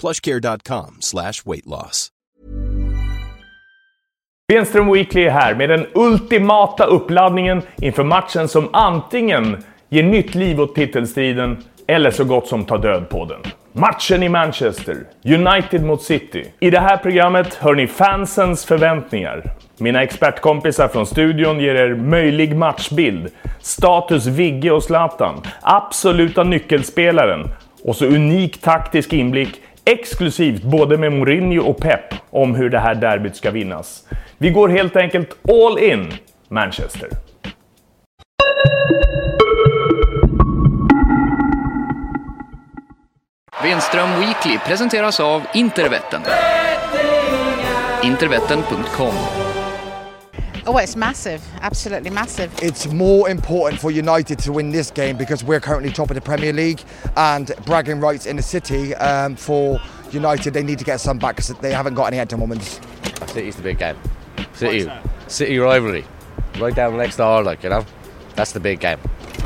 plushcare.com slash weightloss. Benström Weekly är här med den ultimata uppladdningen inför matchen som antingen ger nytt liv åt titelstriden eller så gott som tar död på den. Matchen i Manchester, United mot City. I det här programmet hör ni fansens förväntningar. Mina expertkompisar från studion ger er möjlig matchbild, status Vigge och Zlatan, absoluta nyckelspelaren och så unik taktisk inblick exklusivt både med Mourinho och Pep om hur det här derbyt ska vinnas. Vi går helt enkelt all in Manchester. Wenström Weekly presenteras av Intervetten. Intervetten.com Oh, it's massive. Absolutely massive. It's more important for United to win this game because we're currently top of the Premier League and bragging rights in the city um, for United. They need to get some back because they haven't got any at the moment. City's the big game. City, City rivalry, right down next door, like you know. That's the big game.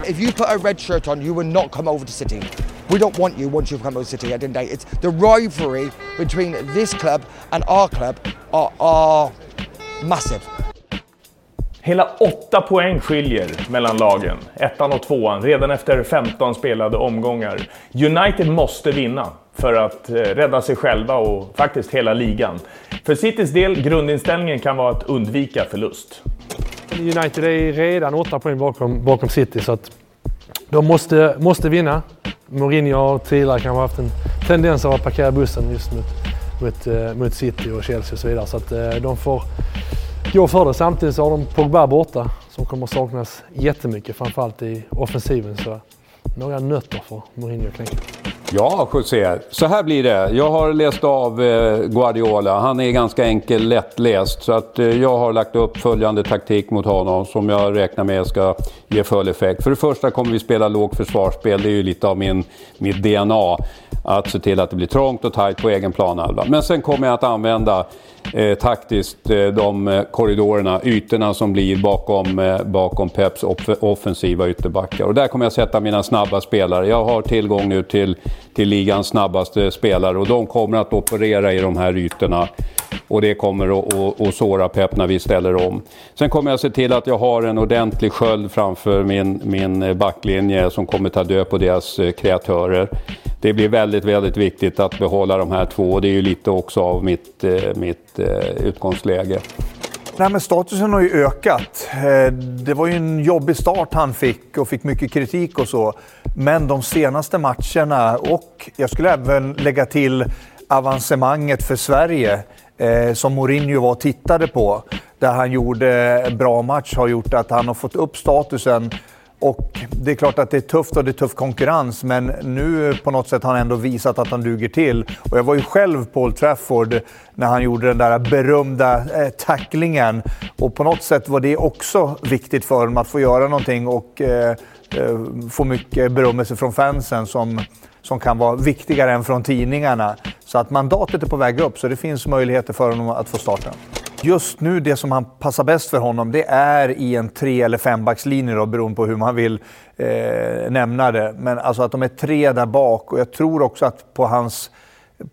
If you put a red shirt on, you will not come over to City. We don't want you once you've come over to City at the end of the day. It's the rivalry between this club and our club are, are massive. Hela åtta poäng skiljer mellan lagen, ettan och tvåan, redan efter 15 spelade omgångar. United måste vinna för att eh, rädda sig själva och faktiskt hela ligan. För Citys del, grundinställningen kan vara att undvika förlust. United är redan åtta poäng bakom, bakom City så att de måste, måste vinna. Mourinho har tidigare kanske haft en tendens att parkera bussen just mot, mot, eh, mot City och Chelsea och så vidare. Så att eh, de får gå för det. Samtidigt så har de Pogba borta som kommer saknas jättemycket, framförallt i offensiven. Så några nötter för Mourinho att knäcka. Ja, José. Så här blir det. Jag har läst av eh, Guardiola. Han är ganska enkel, lättläst. Så att eh, jag har lagt upp följande taktik mot honom som jag räknar med ska ge full effekt. För det första kommer vi spela lågt försvarsspel. Det är ju lite av min, mitt DNA. Att se till att det blir trångt och tajt på egen planhalva. Men sen kommer jag att använda eh, taktiskt eh, de eh, korridorerna, ytorna som blir bakom, eh, bakom Peps off offensiva ytterbackar. Och där kommer jag sätta mina snabba spelare. Jag har tillgång nu till, till ligans snabbaste spelare och de kommer att operera i de här ytorna. Och det kommer att, såra Pep när vi ställer om. Sen kommer jag se till att jag har en ordentlig sköld framför min, min eh, backlinje som kommer ta död på deras eh, kreatörer. Det blir väldigt, väldigt viktigt att behålla de här två och det är ju lite också av mitt, eh, mitt utgångsläge. Nej, men statusen har ju ökat. Det var ju en jobbig start han fick och fick mycket kritik och så. Men de senaste matcherna och jag skulle även lägga till avancemanget för Sverige eh, som Mourinho var och tittade på, där han gjorde en bra match, har gjort att han har fått upp statusen. Och det är klart att det är tufft och det är tuff konkurrens, men nu på något sätt har han ändå visat att han duger till. Och jag var ju själv på Old Trafford när han gjorde den där berömda eh, tacklingen. Och på något sätt var det också viktigt för honom att få göra någonting och eh, eh få mycket berömmelse från fansen som som kan vara viktigare än från tidningarna. Så att mandatet är på väg upp, så det finns möjligheter för honom att få starta. Just nu, det som han passar bäst för honom, det är i en tre eller fembackslinje då, beroende på hur man vill eh, nämna det. Men alltså att de är tre där bak och jag tror också att på hans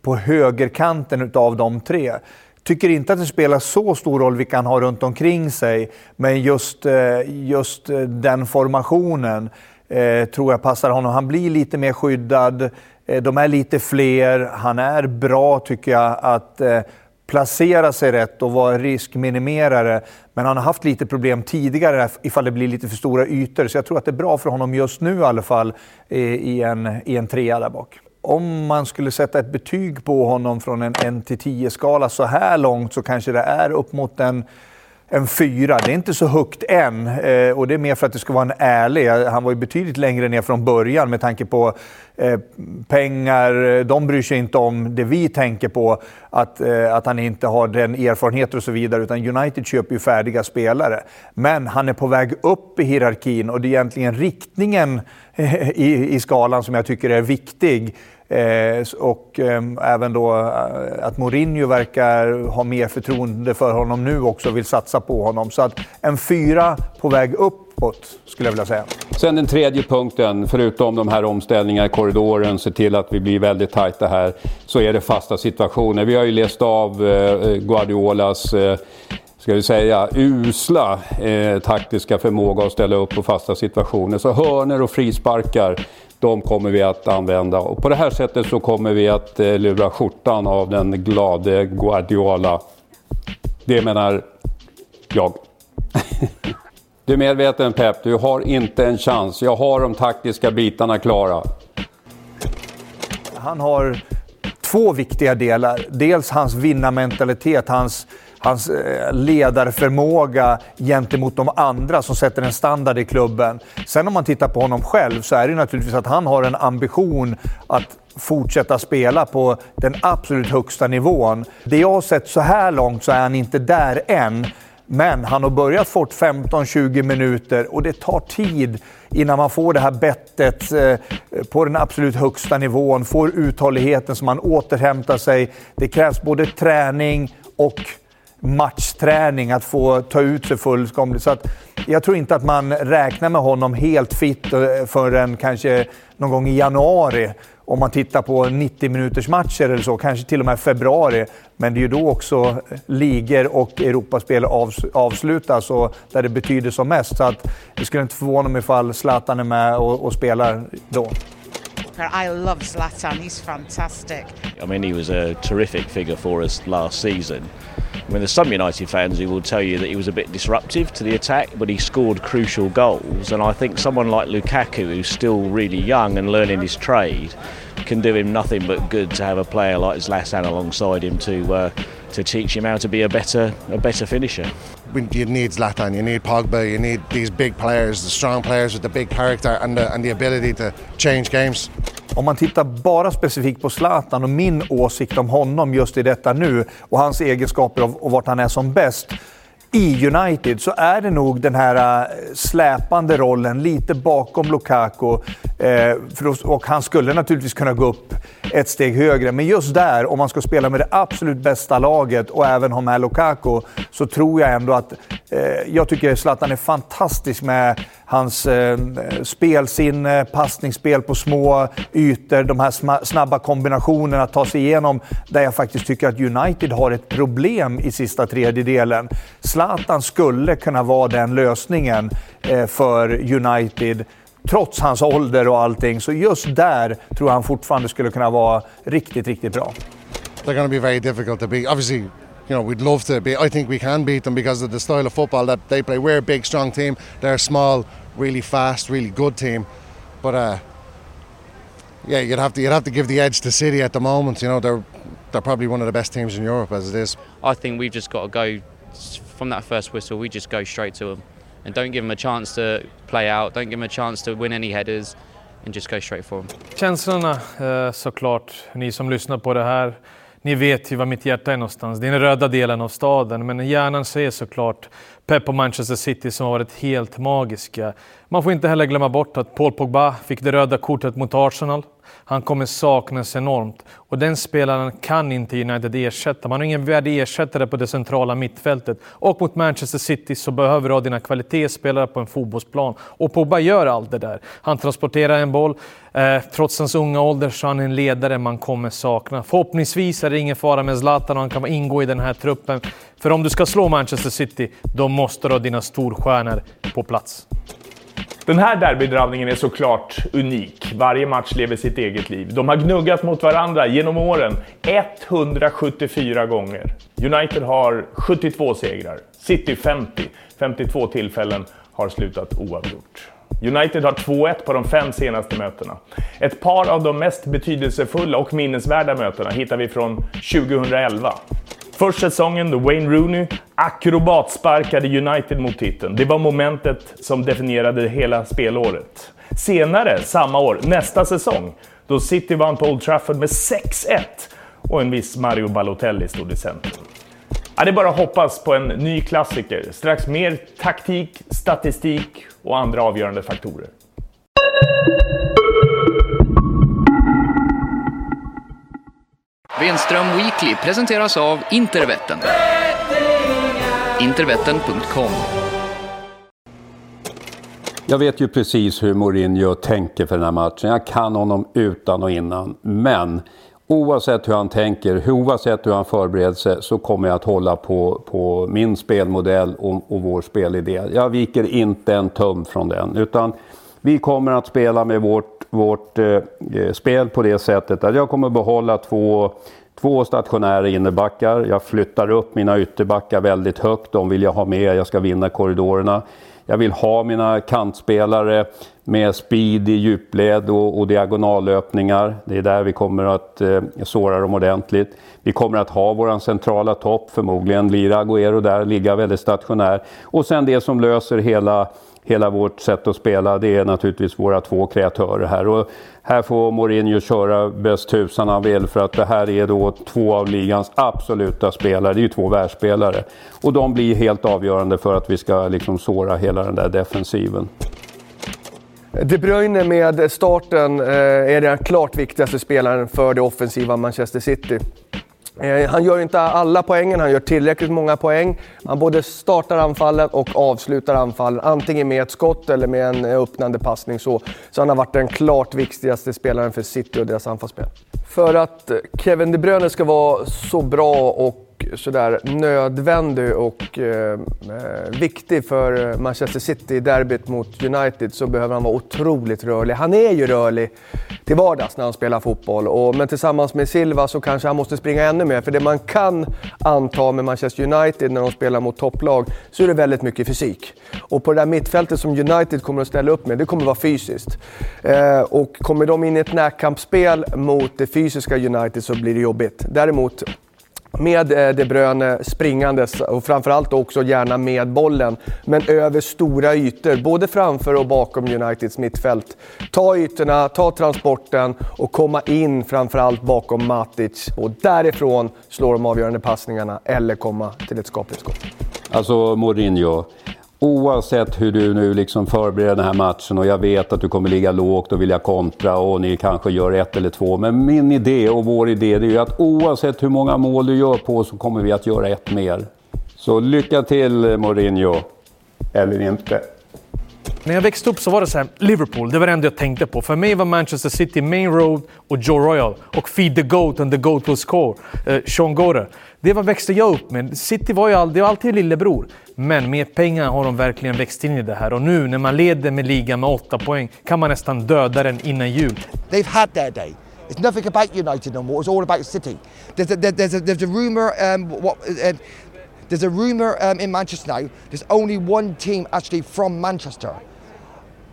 på högerkanten utav de tre tycker inte att det spelar så stor roll vilka han har runt omkring sig, men just, eh, just eh, den formationen eh, tror jag passar honom. Han blir lite mer skyddad. Eh, de är lite fler. Han är bra, tycker jag, att eh, placera sig rätt och vara riskminimerare. Men han har haft lite problem tidigare ifall det blir lite för stora ytor. Så jag tror att det är bra för honom just nu i alla fall eh, i en, i en trea där bak. Om man skulle sätta ett betyg på honom från en 1 10 skala så här långt så kanske det är upp mot en en fyra. Det är inte så högt än eh, och det är mer för att det ska vara en ärlig. Han var ju betydligt längre ner från början med tanke på eh, pengar. De bryr sig inte om det vi tänker på, att, eh, att han inte har den erfarenheten och så vidare. Utan United köper ju färdiga spelare. Men han är på väg upp i hierarkin och det är egentligen riktningen eh, i, i skalan som jag tycker är viktig. Eh, och eh, även då eh, att Mourinho verkar ha mer förtroende för honom nu också och vill satsa på honom. Så att en fyra på väg uppåt skulle jag vilja säga. Sen den tredje punkten, förutom de här omställningarna i korridoren, se till att vi blir väldigt tajta här, så är det fasta situationer. Vi har ju läst av eh, eh Guardiolas eh, ska vi säga, usla eh, taktiska förmåga att ställa upp på fasta situationer. Så hörner och frisparkar, de kommer vi att använda. Och på det här sättet så kommer vi att eh, lura skjortan av den glade Guardiola. Det menar jag. du är medveten Pep, du har inte en chans. Jag har de taktiska bitarna klara. Han har två viktiga delar. Dels hans vinnarmentalitet, hans hans eh, ledarförmåga gentemot de andra som sätter en standard i klubben. Sen om man tittar på honom själv så är det naturligtvis att han har en ambition att fortsätta spela på den absolut högsta nivån. Det jag har sett så här långt så är han inte där än. Men han har börjat fått 15-20 minuter och det tar tid innan man får det här bettet eh, på den absolut högsta nivån, får uthålligheten så man återhämtar sig. Det krävs både träning och matchträning, att få ta ut sig fullkomligt. Så att jag tror inte att man räknar med honom helt fit eh, förrän kanske någon gång i januari. Om man tittar på 90 minuters matcher eller så, kanske till och med februari. Men det är ju då också ligor och Europaspel avslutas och där det betyder som mest. Så att det skulle inte förvåna mig ifall Zlatan är med och, och spelar då. I love Zlatan, he's fantastic. I mean, he was a terrific figure for us last season. I mean, there's some United fans who will tell you that he was a bit disruptive to the attack, but he scored crucial goals. And I think someone like Lukaku, who's still really young and learning his trade, can do him nothing but good to have a player like Zlatan alongside him to uh, to teach him how to be a better a better finisher. You need Zlatan, you need Pogba, you need these big players, the strong players with the big character and the, and the ability to change games. Om man tittar bara specifikt på Zlatan och min åsikt om honom just i detta nu och hans egenskaper och vart han är som bäst i United så är det nog den här eh, släpande rollen lite bakom Lukaku. Eh, och han skulle naturligtvis kunna gå upp ett steg högre. Men just där, om man ska spela med det absolut bästa laget och även ha med Lukaku, så tror jag ändå att... Eh, jag tycker Zlatan är fantastisk med hans eh, spelsinne, passningsspel på små ytor, de här snabba kombinationerna, att ta sig igenom där jag faktiskt tycker att United har ett problem i sista tredjedelen. Zlatan skulle kunna vara den lösningen eh, för United trots hans ålder och allting. Så just där tror jag han fortfarande skulle kunna vara riktigt, riktigt bra. They're going to be very difficult to beat. Obviously, you know, we'd love to beat. I think we can beat them because of the style of football that they play. We're a big, strong team. They're a small, really fast, really good team. But uh, yeah, you'd have to you'd have to give the edge to City at the moment. You know, they're they're probably one of the best teams in Europe as it is. I think we've just got to go from that first whistle. We just go straight to them and don't give them a chance to play out, don't give them a chance to win any headers and just go straight for them. Känslorna eh, såklart, ni som lyssnar på det här, ni vet ju var mitt hjärta är någonstans. Det är den röda delen av staden, men hjärnan säger såklart Pep och Manchester City som har varit helt magiska. Man får inte heller glömma bort att Paul Pogba fick det röda kortet mot Arsenal. Han kommer saknas enormt och den spelaren kan inte United ersätta. Man har ingen värdig ersättare på det centrala mittfältet. Och mot Manchester City så behöver du ha dina kvalitetsspelare på en fotbollsplan. Och Pogba gör allt det där. Han transporterar en boll. Eh, trots hans unga ålder så är han en ledare man kommer sakna. Förhoppningsvis är det ingen fara med Zlatan och han kan ingå i den här truppen. För om du ska slå Manchester City, då måste du ha dina storstjärnor på plats. Den här derbydrabbningen är såklart unik. Varje match lever sitt eget liv. De har gnuggat mot varandra genom åren 174 gånger. United har 72 segrar, City 50. 52 tillfällen har slutat oavgjort. United har 2-1 på de fem senaste mötena. Ett par av de mest betydelsefulla och minnesvärda mötena hittar vi från 2011. Första säsongen då Wayne Rooney akrobatsparkade United mot titeln. Det var momentet som definierade hela spelåret. Senare, samma år, nästa säsong, då City vann på Old Trafford med 6-1 och en viss Mario Balotelli stod i centrum. Ja, det är bara att hoppas på en ny klassiker. Strax mer taktik, statistik och andra avgörande faktorer. Venström Weekly presenteras av Intervetten. Intervetten.com Jag vet ju precis hur Mourinho tänker för den här matchen. Jag kan honom utan och innan. Men oavsett hur han tänker, oavsett hur han förbereder sig så kommer jag att hålla på, på min spelmodell och, och vår spelidé. Jag viker inte en tum från den. Utan vi kommer att spela med vårt, vårt eh, eh, spel på det sättet att jag kommer behålla två Två stationära innerbackar. Jag flyttar upp mina ytterbackar väldigt högt. De vill jag ha med. Jag ska vinna korridorerna. Jag vill ha mina kantspelare med speed i djupled och, och diagonallöpningar. Det är där vi kommer att eh, såra dem ordentligt. Vi kommer att ha vår centrala topp, förmodligen blir Agüero där, ligga väldigt stationär. Och sen det som löser hela hela vårt sätt att spela, det är naturligtvis våra två kreatörer här. Och här får Mourinho köra bäst tusan han vill för att det här är då två av ligans absoluta spelare. Det är ju två världsspelare. Och de blir helt avgörande för att vi ska liksom såra hela den där defensiven. De Bruyne med starten eh, är den klart viktigaste spelaren för det offensiva Manchester City. Eh, han gör inte alla poängen, han gör tillräckligt många poäng. Han både startar anfallen och avslutar anfallen, antingen med ett skott eller med en eh, öppnande passning. Så, så han har varit den klart viktigaste spelaren för City och deras anfallsspel. För att eh, Kevin De Bruyne ska vara så bra och sådär nödvändig och eh, eh, viktig för Manchester City i derbyt mot United så behöver han vara otroligt rörlig. Han är ju rörlig till vardags när han spelar fotboll, och, men tillsammans med Silva så kanske han måste springa ännu mer. För det man kan anta med Manchester United när de spelar mot topplag så är det väldigt mycket fysik. Och på det där mittfältet som United kommer att ställa upp med, det kommer att vara fysiskt. Eh, och kommer de in i ett närkampsspel mot det fysiska United så blir det jobbigt. Däremot med eh, De Bruyne springandes och framförallt också gärna med bollen. Men över stora ytor, både framför och bakom Uniteds mittfält. Ta ytorna, ta transporten och komma in framförallt bakom Matic. Och därifrån slå de avgörande passningarna eller komma till ett skapligt skott. Alltså Mourinho, Oavsett hur du nu liksom förbereder den här matchen och jag vet att du kommer ligga lågt och vilja kontra och ni kanske gör ett eller två. Men min idé och vår idé är ju att oavsett hur många mål du gör på så kommer vi att göra ett mer. Så lycka till Mourinho. Eller inte. När jag växte upp så var det så här, Liverpool, det var det enda jag tänkte på. För mig var Manchester City Main Road och Joe Royal och Feed the Goat and the Goat will score, eh, Sean Gore. Det var växte jag upp med. City var ju all, det var alltid lillebror. Men med pengar har de verkligen växt in i det här. Och nu när man leder med ligan med åtta poäng kan man nästan döda den innan jul. They've had their day. It's nothing about United no more. It's all about City. There's a, there's a, there's a rumor. Um, what, um, there's a rumor um, in Manchester now. There's only one team actually from Manchester,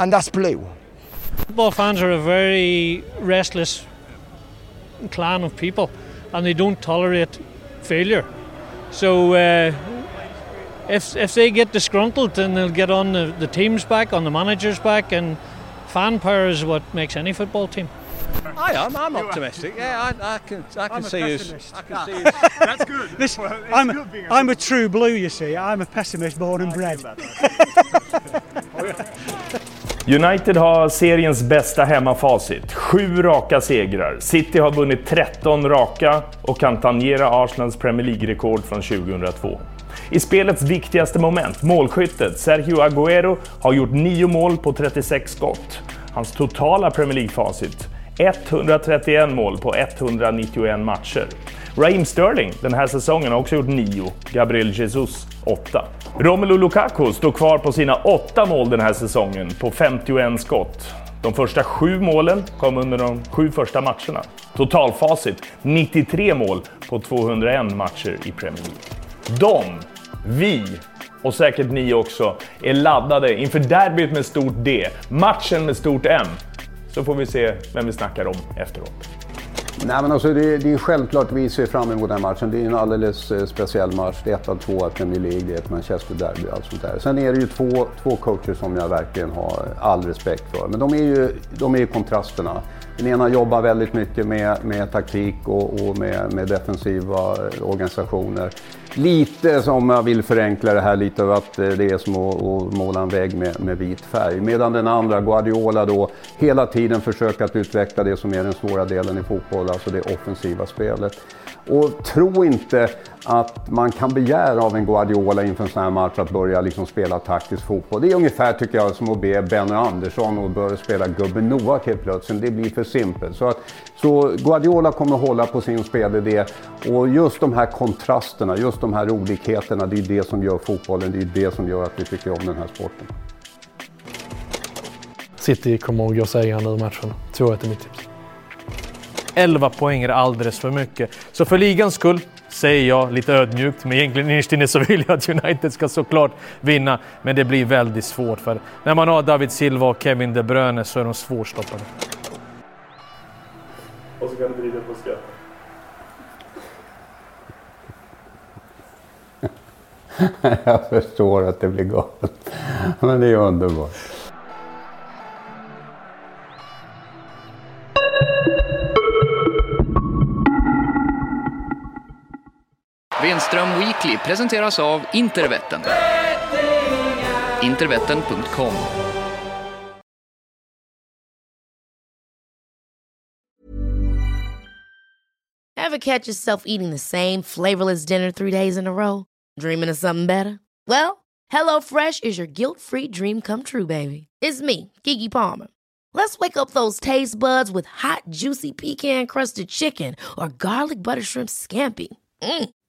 and that's Blue. Football fans are a very restless clan of people, and they don't tolerate failure. So uh, if if they get disgruntled, then they'll get on the, the team's back, on the manager's back, and fan power is what makes any football team. I am. I'm optimistic. Yeah, I, I can. I can I'm a see us. pessimist. I can see us. That's good. Listen, Well, I'm, good a, I'm a true blue. You see, I'm a pessimist born and bred. United har seriens bästa hemmafacit. Sju raka segrar. City har vunnit 13 raka och kan tangera Arsenals Premier League-rekord från 2002. I spelets viktigaste moment, målskyttet, Sergio Agüero har gjort 9 mål på 36 skott. Hans totala Premier League-facit, 131 mål på 191 matcher. Raheem Sterling den här säsongen har också gjort 9, Gabriel Jesus 8. Romelu Lukaku står kvar på sina 8 mål den här säsongen på 51 skott. De första sju målen kom under de sju första matcherna. Totalfacit 93 mål på 201 matcher i Premier League. De, vi och säkert ni också är laddade inför derbyt med stort D, matchen med stort M. Så får vi se vem vi snackar om efteråt. Nej, men alltså det, det är självklart vi ser fram emot den matchen. Det är en alldeles eh, speciell match. Det är ett av två Premier League, det är ett Manchester-derby och allt sånt där. Sen är det ju två, två coacher som jag verkligen har all respekt för. Men de är ju, de är ju kontrasterna. Den ena jobbar väldigt mycket med, med taktik och, och med, med defensiva organisationer. Lite som jag vill förenkla det här lite av att eh, det är som att, att måla en vägg med, med vit färg. Medan den andra, Guardiola, då hela tiden försöker att utveckla det som är den svåra delen i fotboll, alltså det offensiva spelet. Och tro inte att man kan begära av en Guardiola inför en sån här match att börja liksom spela taktisk fotboll. Det är ungefär, tycker jag, som att be Benny Andersson att börja spela gubben Noak helt plötsligt. Det blir för simpelt. Så, att, så Guardiola kommer att hålla på sin spelidé. Och just de här kontrasterna, just de här olikheterna, det är det som gör fotbollen, det är det som gör att vi tycker om den här sporten. City kommer att gå segrande ur matchen. 2-1 är mitt tips. 11 poäng är alldeles för mycket. Så för ligans skull säger jag lite ödmjukt, men egentligen innerst inne så vill jag att United ska såklart vinna. Men det blir väldigt svårt för när man har David Silva och Kevin De Bruyne så är de svårstoppade. Och så kan du vrida på skratt. jag förstår att det blir galet. Men det är underbart. Venström Weekly presenteras av Intervetten. Intervetten.com Ever catch yourself eating the same flavorless dinner three days in a row? Dreaming of something better? Well, HelloFresh is your guilt-free dream come true, baby. It's me, Kiki Palmer. Let's wake up those taste buds with hot, juicy pecan-crusted chicken or garlic butter shrimp scampi. Mm.